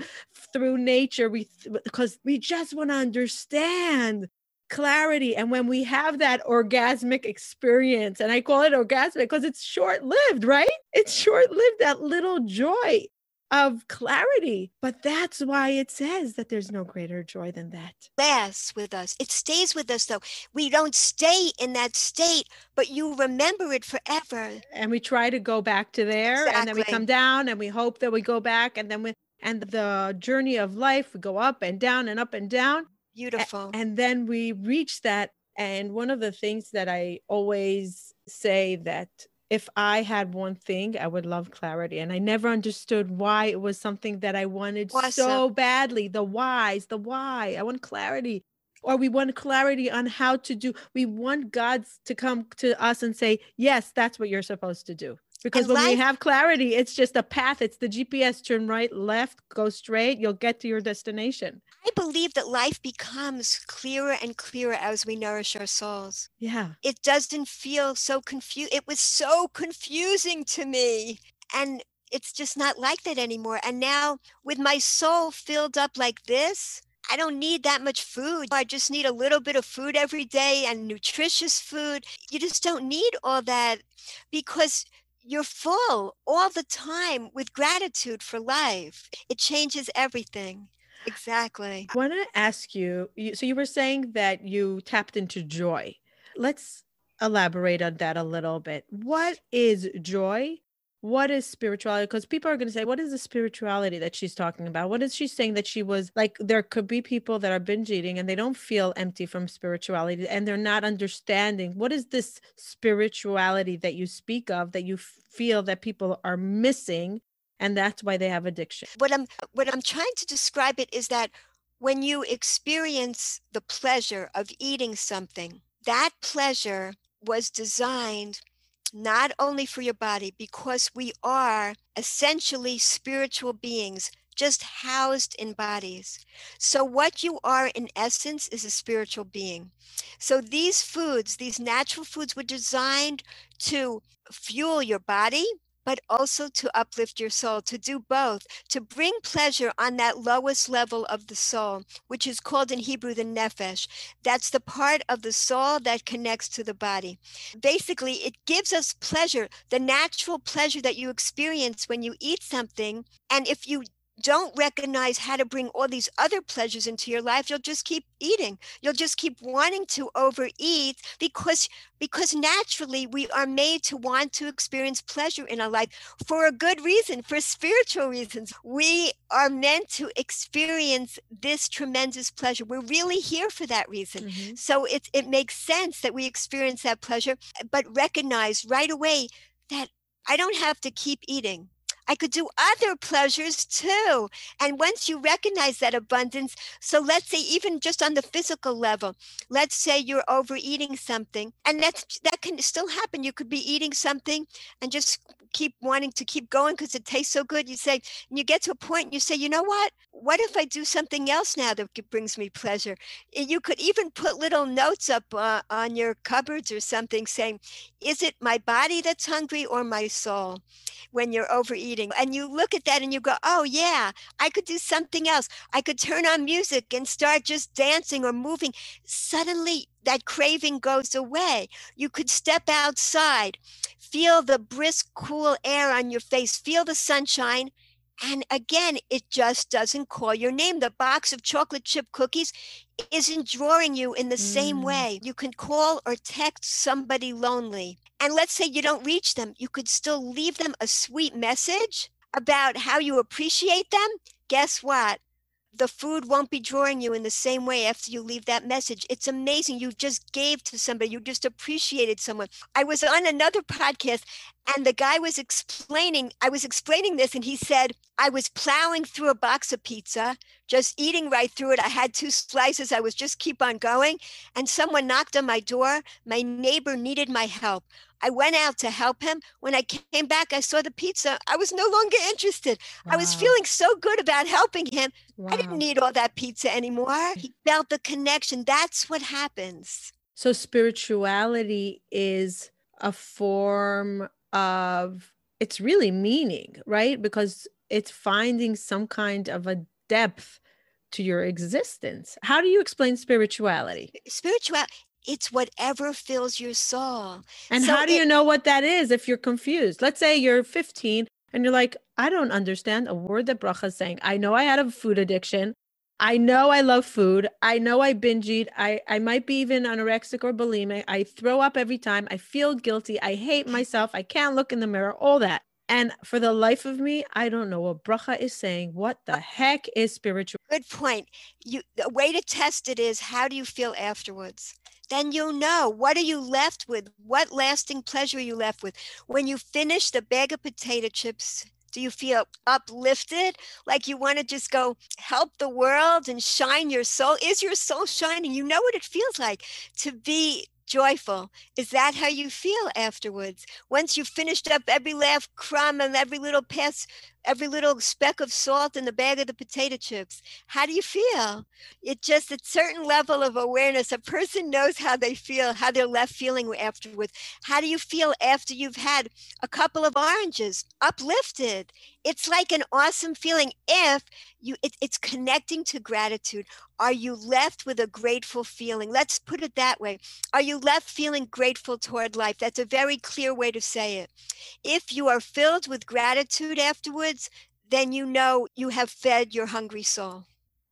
through nature. We because we just want to understand clarity. And when we have that orgasmic experience and i call it orgasmic because it's short lived right? It's short lived that little joy of clarity. But that's why it says that there's no greater joy than that. Lasts with us. It stays with us though. We don't stay in that state, but you remember it forever. And we try to go back to there exactly. and then we come down and we hope that we go back and then we and the journey of life we go up and down and up and down. Beautiful. and then we reach that and one of the things that I always say that if I had one thing, I would love clarity. And I never understood why it was something that I wanted awesome. so badly. The whys, the why. I want clarity. Or we want clarity on how to do. We want God's to come to us and say, yes, that's what you're supposed to do. Because and when life- we have clarity, it's just a path. It's the GPS turn right, left, go straight. You'll get to your destination. I believe that life becomes clearer and clearer as we nourish our souls. Yeah. It doesn't feel so confused. It was so confusing to me. And it's just not like that anymore. And now, with my soul filled up like this, I don't need that much food. I just need a little bit of food every day and nutritious food. You just don't need all that because you're full all the time with gratitude for life. It changes everything. Exactly. I want to ask you, you so you were saying that you tapped into joy. Let's elaborate on that a little bit. What is joy? What is spirituality? Because people are going to say, What is the spirituality that she's talking about? What is she saying that she was like? There could be people that are binge eating and they don't feel empty from spirituality and they're not understanding what is this spirituality that you speak of that you feel that people are missing and that's why they have addiction what i'm what i'm trying to describe it is that when you experience the pleasure of eating something that pleasure was designed not only for your body because we are essentially spiritual beings just housed in bodies. So, what you are in essence is a spiritual being. So, these foods, these natural foods, were designed to fuel your body, but also to uplift your soul, to do both, to bring pleasure on that lowest level of the soul, which is called in Hebrew the nephesh. That's the part of the soul that connects to the body. Basically, it gives us pleasure, the natural pleasure that you experience when you eat something. And if you don't recognize how to bring all these other pleasures into your life you'll just keep eating. You'll just keep wanting to overeat because because naturally we are made to want to experience pleasure in our life for a good reason for spiritual reasons. We are meant to experience this tremendous pleasure. We're really here for that reason. Mm-hmm. so it, it makes sense that we experience that pleasure but recognize right away that i don't have to keep eating I could do other pleasures too. And once you recognize that abundance, so let's say even just on the physical level, let's say you're overeating something, and that's that can still happen. You could be eating something and just keep wanting to keep going because it tastes so good. You say, and you get to a point and you say, you know what? What if I do something else now that brings me pleasure? You could even put little notes up uh, on your cupboards or something saying, is it my body that's hungry or my soul when you're overeating? And you look at that and you go, oh, yeah, I could do something else. I could turn on music and start just dancing or moving. Suddenly, that craving goes away. You could step outside, feel the brisk, cool air on your face, feel the sunshine. And again, it just doesn't call your name. The box of chocolate chip cookies isn't drawing you in the mm. same way. You can call or text somebody lonely. And let's say you don't reach them, you could still leave them a sweet message about how you appreciate them. Guess what? the food won't be drawing you in the same way after you leave that message. It's amazing. You just gave to somebody, you just appreciated someone. I was on another podcast and the guy was explaining, I was explaining this, and he said, I was plowing through a box of pizza, just eating right through it. I had two slices. I was just keep on going. And someone knocked on my door. My neighbor needed my help. I went out to help him. When I came back, I saw the pizza. I was no longer interested. Wow. I was feeling so good about helping him. Wow. I didn't need all that pizza anymore. He felt the connection. That's what happens. So, spirituality is a form of it's really meaning, right? Because it's finding some kind of a depth to your existence. How do you explain spirituality? Spirituality it's whatever fills your soul. And so how do it, you know what that is if you're confused? Let's say you're 15 And you're like, I don't understand a word that Bracha is saying. I know I had a food addiction. I know I love food. I know I binge eat. I, I might be even anorexic or bulimic. I throw up every time. I feel guilty. I hate myself. I can't look in the mirror, all that. And for the life of me, I don't know what bracha is saying. What the uh, heck is spiritual? Good point. You the way to test it is how do you feel afterwards? Then you'll know what are you left with? What lasting pleasure are you left with? When you finish the bag of potato chips, do you feel uplifted? Like you want to just go help the world and shine your soul? Is your soul shining? You know what it feels like to be joyful. Is that how you feel afterwards? Once you've finished up every last crumb and every little piece, every little speck of salt in the bag of the potato chips, how do you feel? It just a certain level of awareness. A person knows how they feel, how they're left feeling afterwards. How do you feel after you've had a couple of oranges? Uplifted. It's like an awesome feeling if you it, it's connecting to gratitude are you left with a grateful feeling let's put it that way are you left feeling grateful toward life that's a very clear way to say it if you are filled with gratitude afterwards then you know you have fed your hungry soul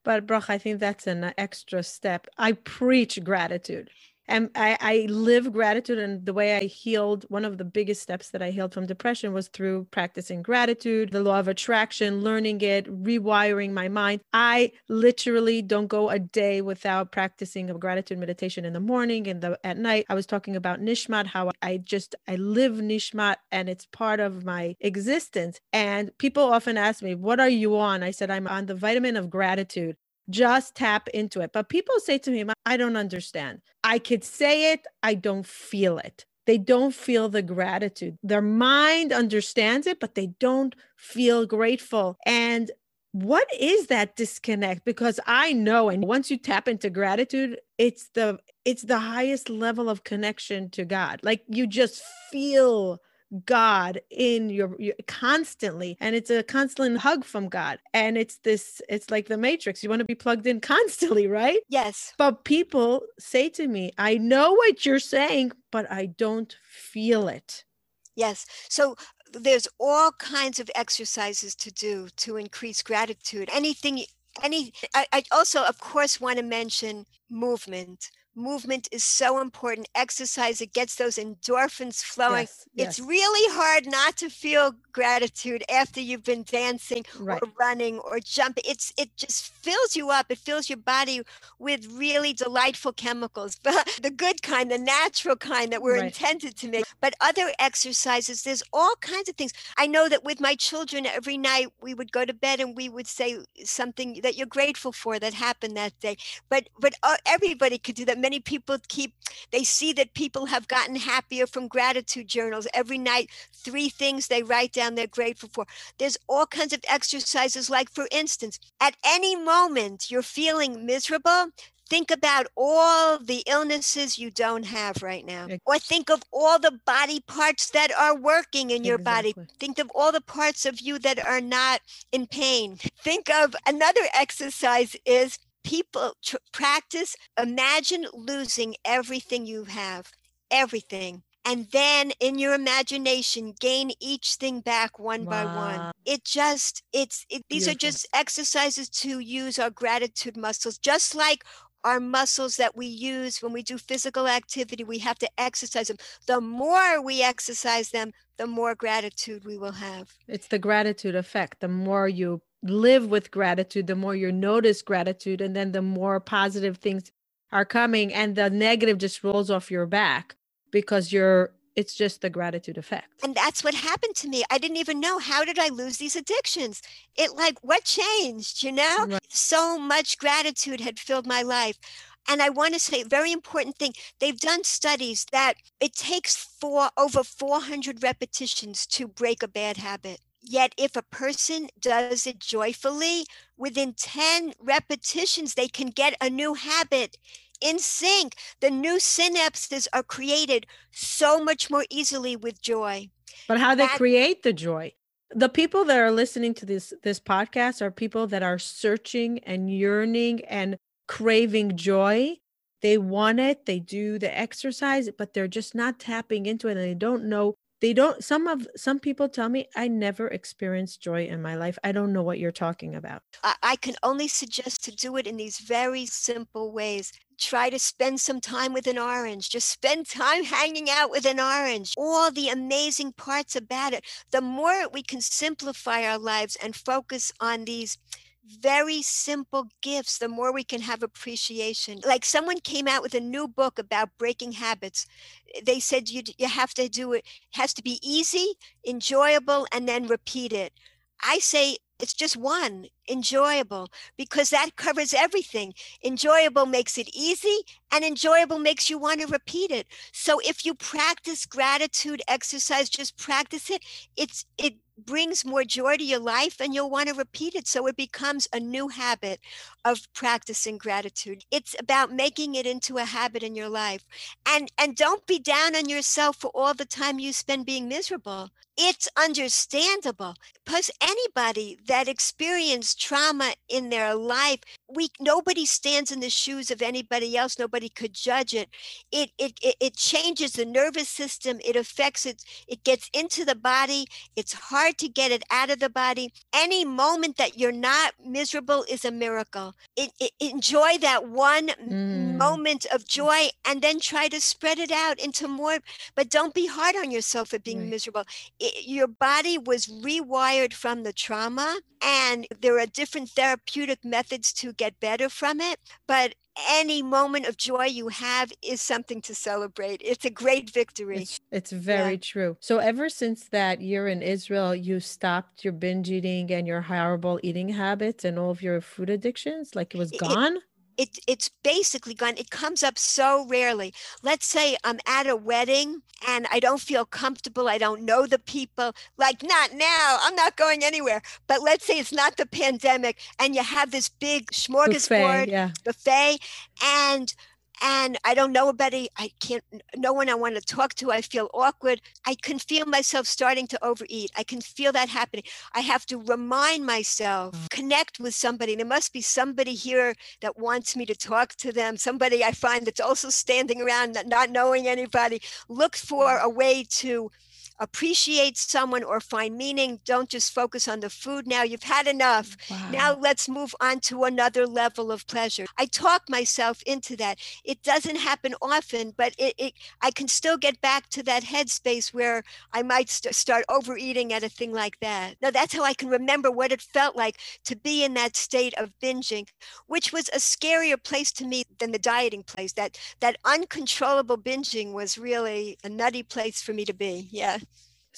but Brach, I think that's an extra step. I preach gratitude and I, I live gratitude and the way i healed one of the biggest steps that i healed from depression was through practicing gratitude the law of attraction learning it rewiring my mind. I literally don't go a day without practicing a gratitude meditation in the morning and the at night. I was talking about nishmat how i just i live nishmat and it's part of my existence. And people often ask me what are you on? I said i'm on the vitamin of gratitude just tap into it. But people say to me, I don't understand. I could say it, I don't feel it. They don't feel the gratitude. Their mind understands it, but they don't feel grateful. And what is that disconnect because i know and once you tap into gratitude it's the it's the highest level of connection to god like you just feel God in your, your, constantly and it's a constant hug from God and it's this it's like the matrix you want to be plugged in <laughs> constantly right? Yes. But people say to me I know what you're saying but I don't feel it. Yes. So there's all kinds of exercises to do to increase gratitude. Anything any I, I also of course want to mention movement movement is so important. Exercise, it gets those endorphins flowing. Yes, yes. It's really hard not to feel gratitude after you've been dancing right. or running or jumping. It's it just fills you up. It fills your body with really delightful chemicals, <laughs> the good kind, the natural kind that we're right. intended to make. But other exercises, there's all kinds of things. I know that with my children, every night we would go to bed and we would say something that you're grateful for that happened that day. But but uh, everybody could do that many people keep they see that people have gotten happier from gratitude journals. Every night three things they write down they're grateful for. There's all kinds of exercises like for instance at any moment you're feeling miserable think about all the illnesses you don't have right now. Or think of all the body parts that are working in your exactly. body think of all the parts of you that are not in pain. Think of another exercise is people tr- practice imagine losing everything you have everything and then in your imagination gain each thing back one wow. by one it just it's it, these Beautiful. are just exercises to use our gratitude muscles just like our muscles that we use when we do physical activity we have to exercise them the more we exercise them the more gratitude we will have it's the gratitude effect the more you live with gratitude, the more you notice gratitude, and then the more positive things are coming, and the negative just rolls off your back because you're it's just the gratitude effect. And that's what happened to me. I didn't even know how did I lose these addictions? It like what changed, you know? Right. So much gratitude had filled my life. And I want to say a very important thing. They've done studies that it takes for over 400 repetitions to break a bad habit. Yet, if a person does it joyfully, within 10 repetitions, they can get a new habit in sync. The new synapses are created so much more easily with joy. But how they that, create the joy? The people that are listening to this this podcast are people that are searching and yearning and craving joy. They want it, they do the exercise, but they're just not tapping into it and they don't know they don't some of some people tell me i never experienced joy in my life. I don't know what you're talking about. I, I can only suggest to do it in these very simple ways. Try to spend some time with an orange. Just spend <laughs> time hanging out with an orange. All the amazing parts about it. The more we can simplify our lives and focus on these very simple gifts, the more we can have appreciation. Like someone came out with a new book about breaking habits. They said you you have to do it, it has to be easy, enjoyable, and then repeat it. I say it's just one enjoyable because that covers everything. Enjoyable makes it easy, and enjoyable makes you want to repeat it. So if you practice gratitude exercise, just practice it. It's it brings more joy to your life and you'll want to repeat it so it becomes a new habit of practicing gratitude it's about making it into a habit in your life and and don't be down on yourself for all the time you spend being miserable it's understandable because anybody that experience trauma in their life we nobody stands in the shoes of anybody else nobody could judge it it it it, it changes the nervous system it affects it it gets into the body it's hard to get it out of the body any moment that you're not miserable is a miracle it, it, enjoy that one mm. moment of joy and then try to spread it out into more but don't be hard on yourself for being right. miserable it, your body was rewired from the trauma and there are different therapeutic methods to get better from it but any moment of joy you have is something to celebrate. It's a great victory. It's, it's very yeah. true. So ever since that year in israel you stopped your binge eating and your horrible eating habits and all of your food addictions? Like it was gone? it, it it's basically gone it comes up so rarely let's say i'm at a wedding and i don't feel comfortable i don't know the people like not now i'm not going anywhere but let's say it's not the pandemic and you have this big smorgasbord buffet, yeah. buffet and and I don't know anybody. I can't, no one I want to talk to. I feel awkward. I can feel myself starting to overeat. I can feel that happening. I have to remind myself, mm. connect with somebody. There must be somebody here that wants me to talk to them, somebody I find that's also standing around, not knowing anybody. Look for a way to appreciate someone or find meaning. Don't just focus on the food. Now you've had enough. Wow. Now let's move on to another level of pleasure. I talk myself into that. It doesn't happen often, but it, it I can still get back to that headspace where I might st- start overeating at a thing like that. Now that's how I can remember what it felt like to be in that state of binging, which was a scarier place to me than the dieting place. That that uncontrollable binging was really a nutty place for me to be. Yeah.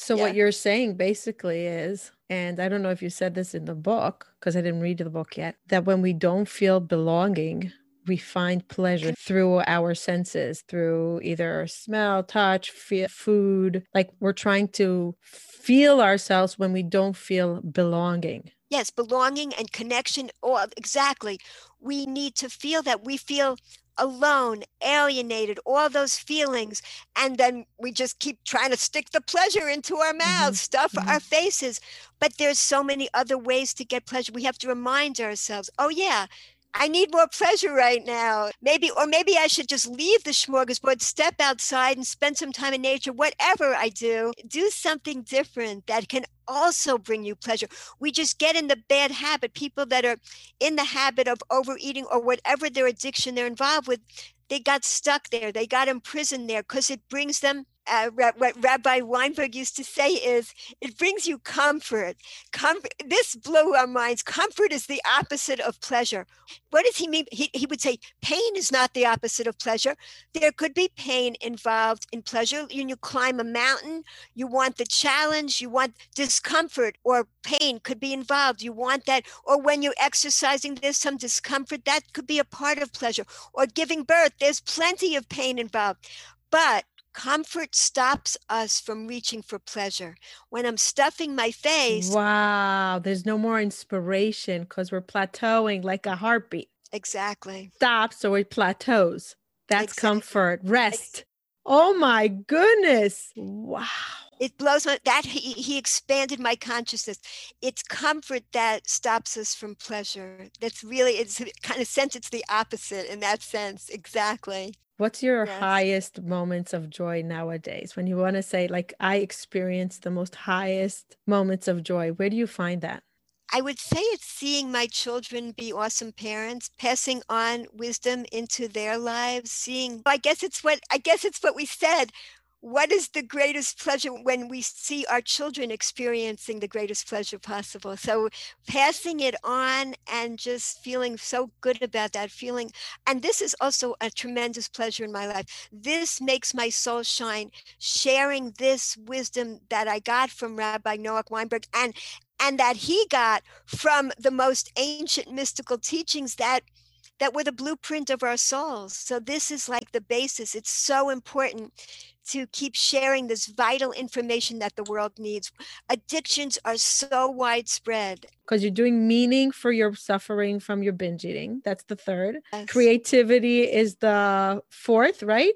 So yeah. what you're saying basically is, and I don't know if you said this in the book because I didn't read the book yet, that when we don't feel belonging, we find pleasure through our senses, through either smell, touch, feel, food. Like we're trying to feel ourselves when we don't feel belonging. Yes, belonging and connection. Or exactly. We need to feel that. We feel alone, alienated, all those feelings. And then we just keep trying to stick the pleasure into our mm-hmm, mouths, mm-hmm. stuff mm-hmm. our faces. But there's so many other ways to get pleasure. We have to remind ourselves, oh, yeah, I need more pleasure right now. Maybe, or maybe I should just leave the smorgasbord, step outside and spend some time in nature. Whatever I do, do something different that can also bring you pleasure. We just get in the bad habit. People that are in the habit of overeating or whatever their addiction they're involved with, they got stuck there. They got imprisoned there because it brings them uh, what Rabbi Weinberg used to say is, it brings you comfort. This blew our minds. Comfort is the opposite of pleasure. What does he mean? He, he would say, pain is not the opposite of pleasure. There could be pain involved in pleasure. When you climb a mountain, you want the challenge, you want discomfort or pain could be involved. You want that. Or when you're exercising, there's some discomfort. That could be a part of pleasure. Or giving birth, there's plenty of pain involved. But Comfort stops us from reaching for pleasure. When I'm stuffing my face. Wow, there's no more inspiration because we're plateauing like a heartbeat. Exactly. Stops or it plateaus. That's exactly. comfort, rest. Oh my goodness. Wow. It blows my that he, he expanded my consciousness. It's comfort that stops us from pleasure. That's really it's kind of sense it's the opposite in that sense. Exactly. What's your Yes. highest moments of joy nowadays? When you want to say, like, I experience the most highest moments of joy, where do you find that? I would say it's seeing my children be awesome parents, passing on wisdom into their lives, seeing I guess it's what I guess it's what we said. What is the greatest pleasure when we see our children experiencing the greatest pleasure possible? So passing it on and just feeling so good about that feeling. And this is also a tremendous pleasure in my life. This makes my soul shine, sharing this wisdom that I got from Rabbi Noach Weinberg and and that he got from the most ancient mystical teachings that that were the blueprint of our souls. So this is like the basis. It's so important to keep sharing this vital information that the world needs. Addictions are so widespread. Because you're doing meaning for your suffering from your binge eating. That's the third. Yes. Creativity is the fourth, right?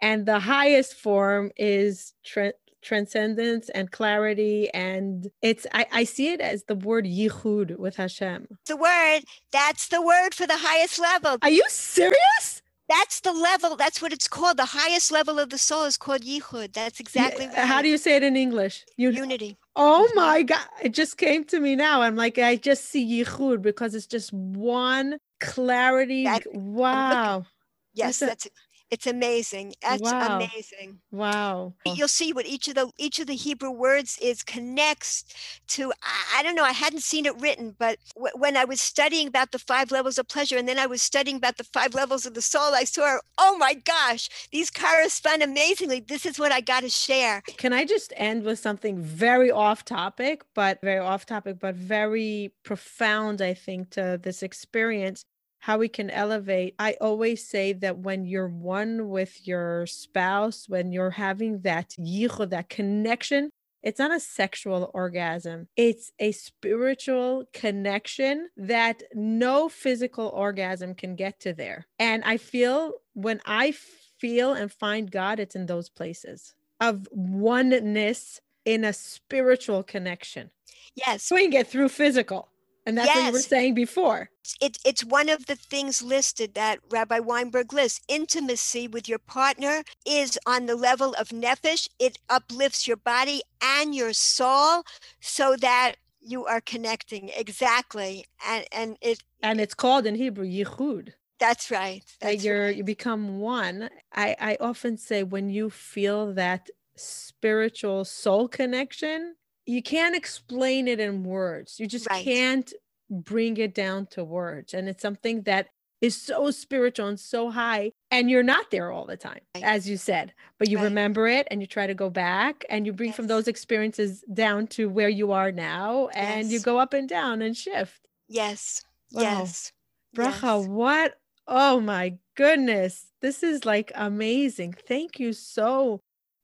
And the highest form is tra- transcendence and clarity. And it's, I, I see it as the word yichud with Hashem. The word, that's the word for the highest level. Are you serious? That's the level, that's what it's called. The highest level of the soul is called yichud. That's exactly Yeah, right. How do you say it in English? You, Unity. Oh my God. It just came to me now. I'm like, I just see Yichud because it's just one clarity. That- wow. Yes, a- that's it's amazing. That's Wow. amazing. Wow. You'll see what each of the each of the Hebrew words is connects to. I, I don't know. I hadn't seen it written, but w- when I was studying about the five levels of pleasure, and then I was studying about the five levels of the soul, I saw. Oh my gosh, these correspond amazingly. This is what I got to share. Can I just end with something very off topic, but very off topic, but very profound, I think, to this experience? How we can elevate. I always say that when you're one with your spouse, when you're having that yichud, that connection, it's not a sexual orgasm. It's a spiritual connection that no physical orgasm can get to there. And I feel when I feel and find God, it's in those places of oneness in a spiritual connection. Yes, Swing it through physical. And that's what you were Yes. saying before. it, it's one of the things listed that Rabbi Weinberg lists. Intimacy with your partner is on the level of nefesh. It uplifts your body and your soul so that you are connecting exactly. And and it And it's called in Hebrew yichud. that's right. that you're right. you become one. I, I often say when you feel that spiritual soul connection, you can't explain it in words. You just Right. can't bring it down to words. And it's something that is so spiritual and so high. And you're not there all the time, Right. as you said, but you Right. remember it and you try to go back and you bring from those experiences down to where you are now and you go up and down and shift. Yes. Wow. Yes. Bracha, yes. what? Oh my goodness. This is like amazing. Thank you so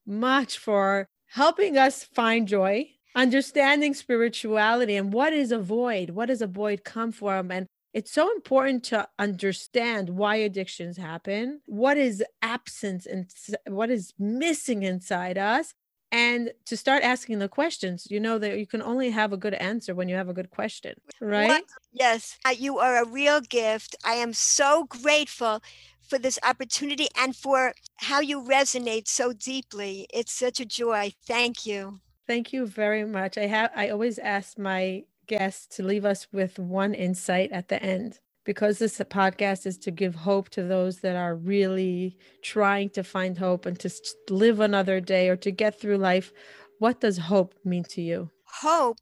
much for helping us find joy, understanding spirituality and what is a void? What does a void come from? And it's so important to understand why addictions happen, what is absence and what is missing inside us, and to start asking the questions. You know that you can only have a good answer when you have a good question, right? Yes, uh, you are a real gift. I am so grateful for this opportunity and for how you resonate so deeply. It's such a joy. Thank you. Thank you very much. I have I always ask my guests to leave us with one insight at the end because this podcast is to give hope to those that are really trying to find hope and to live another day or to get through life. What does hope mean to you? Hope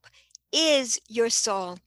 is your soul.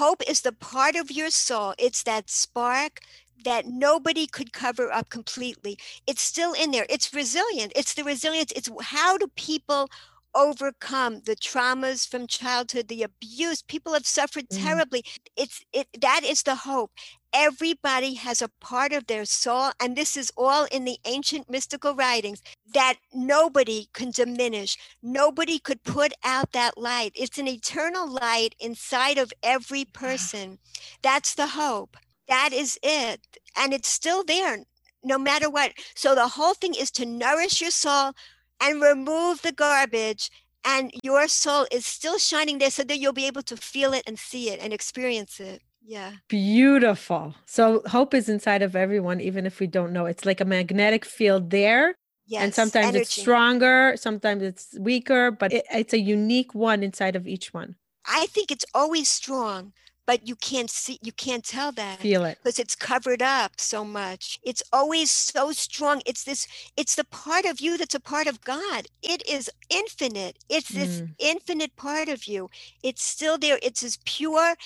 Hope is the part of your soul. It's that spark that nobody could cover up completely. It's still in there. It's resilient. It's the resilience. It's how do people overcome the traumas from childhood, the abuse people have suffered Mm. terribly. It's it that is the hope. Everybody has a part of their soul, and this is all in the ancient mystical writings that nobody can diminish. Nobody could put out that light. It's an eternal light inside of every person. That's the hope. That is it. And it's still there no matter what. So the whole thing is to nourish your soul and remove the garbage. And your soul is still shining there so that you'll be able to feel it and see it and experience it. Yeah. Beautiful. So hope is inside of everyone, even if we don't know. It's like a magnetic field there. Yes. and sometimes energy. it's stronger, sometimes it's weaker, but it, it's a unique one inside of each one. I think it's always strong, but you can't see, you can't tell that. Feel it. because it's covered up so much. It's always so strong. It's this, it's the part of you that's a part of God. It is infinite. It's this Mm. infinite part of you. It's still there. It's as pure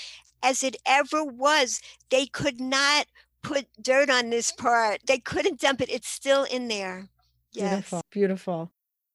as it ever was. They could not put dirt on this part. They couldn't dump it. It's still in there. Yes. Beautiful. Beautiful.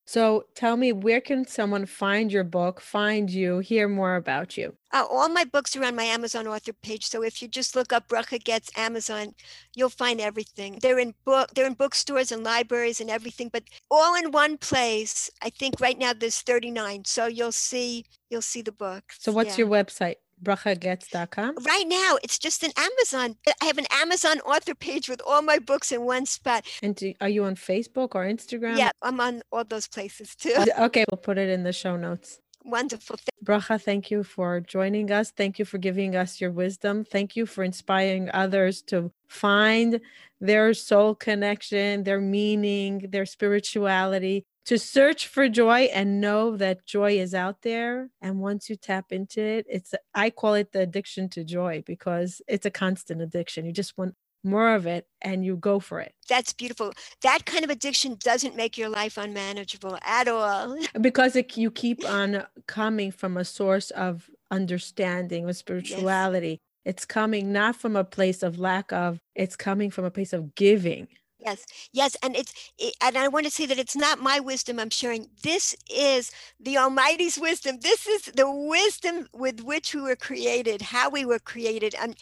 So tell me, where can someone find your book, find you, hear more about you? Uh, all my books are on my Amazon author page. So if you just look up Bracha Goetz Amazon, you'll find everything. They're in book, they're in bookstores and libraries and everything, but all in one place. I think right now there's 39. So you'll see, you'll see the book. So what's Yeah. your website? brachagoetz.com. Right now, it's just an Amazon. I have an Amazon author page with all my books in one spot. And do, are you on Facebook or Instagram? Yeah, I'm on all those places too. Okay, we'll put it in the show notes. Wonderful. Bracha, thank you for joining us. Thank you for giving us your wisdom. Thank you for inspiring others to find their soul connection, their meaning, their spirituality, to search for joy and know that joy is out there. And once you tap into it, it's, I call it the addiction to joy because it's a constant addiction. You just want more of it and you go for it That's beautiful. That kind of addiction doesn't make your life unmanageable at all. <laughs> because it, you keep on coming from a source of understanding of spirituality it's coming not from a place of lack of it's coming from a place of giving Yes, yes, and it's it, and I want to say that it's not my wisdom I'm sharing. This is the Almighty's wisdom. This is the wisdom with which we were created, how we were created. I'm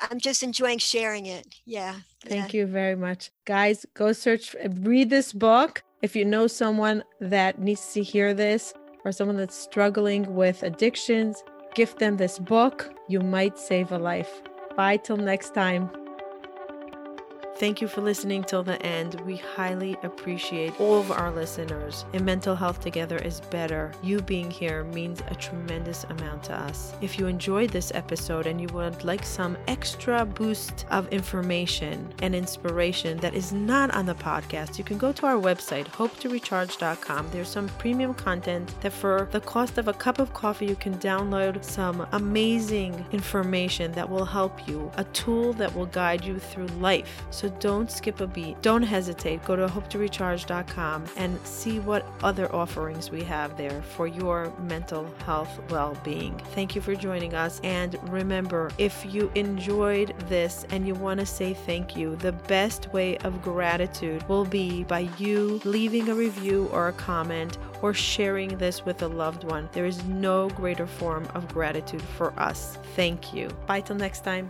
I'm just enjoying sharing it. Yeah. thank you very much guys go search eh, read this book if you know someone that needs to hear this or someone that's struggling with addictions gift them this book you might save a life bye till next time Thank you for listening till the end. We highly appreciate all of our listeners. In Mental Health Together is better. You being here means a tremendous amount to us. If you enjoyed this episode and you would like some extra boost of information and inspiration that is not on the podcast, you can go to our website, hopetorecharge.com. There's some premium content that for the cost of a cup of coffee, you can download some amazing information that will help you, a tool that will guide you through life. So don't skip a beat. Don't hesitate. Go to hopetorecharge.com and see what other offerings we have there for your mental health well being. Thank you for joining us. And remember, if you enjoyed this and you want to say thank you, the best way of gratitude will be by you leaving a review or a comment or sharing this with a loved one. There is no greater form of gratitude for us. Thank you. Bye till next time.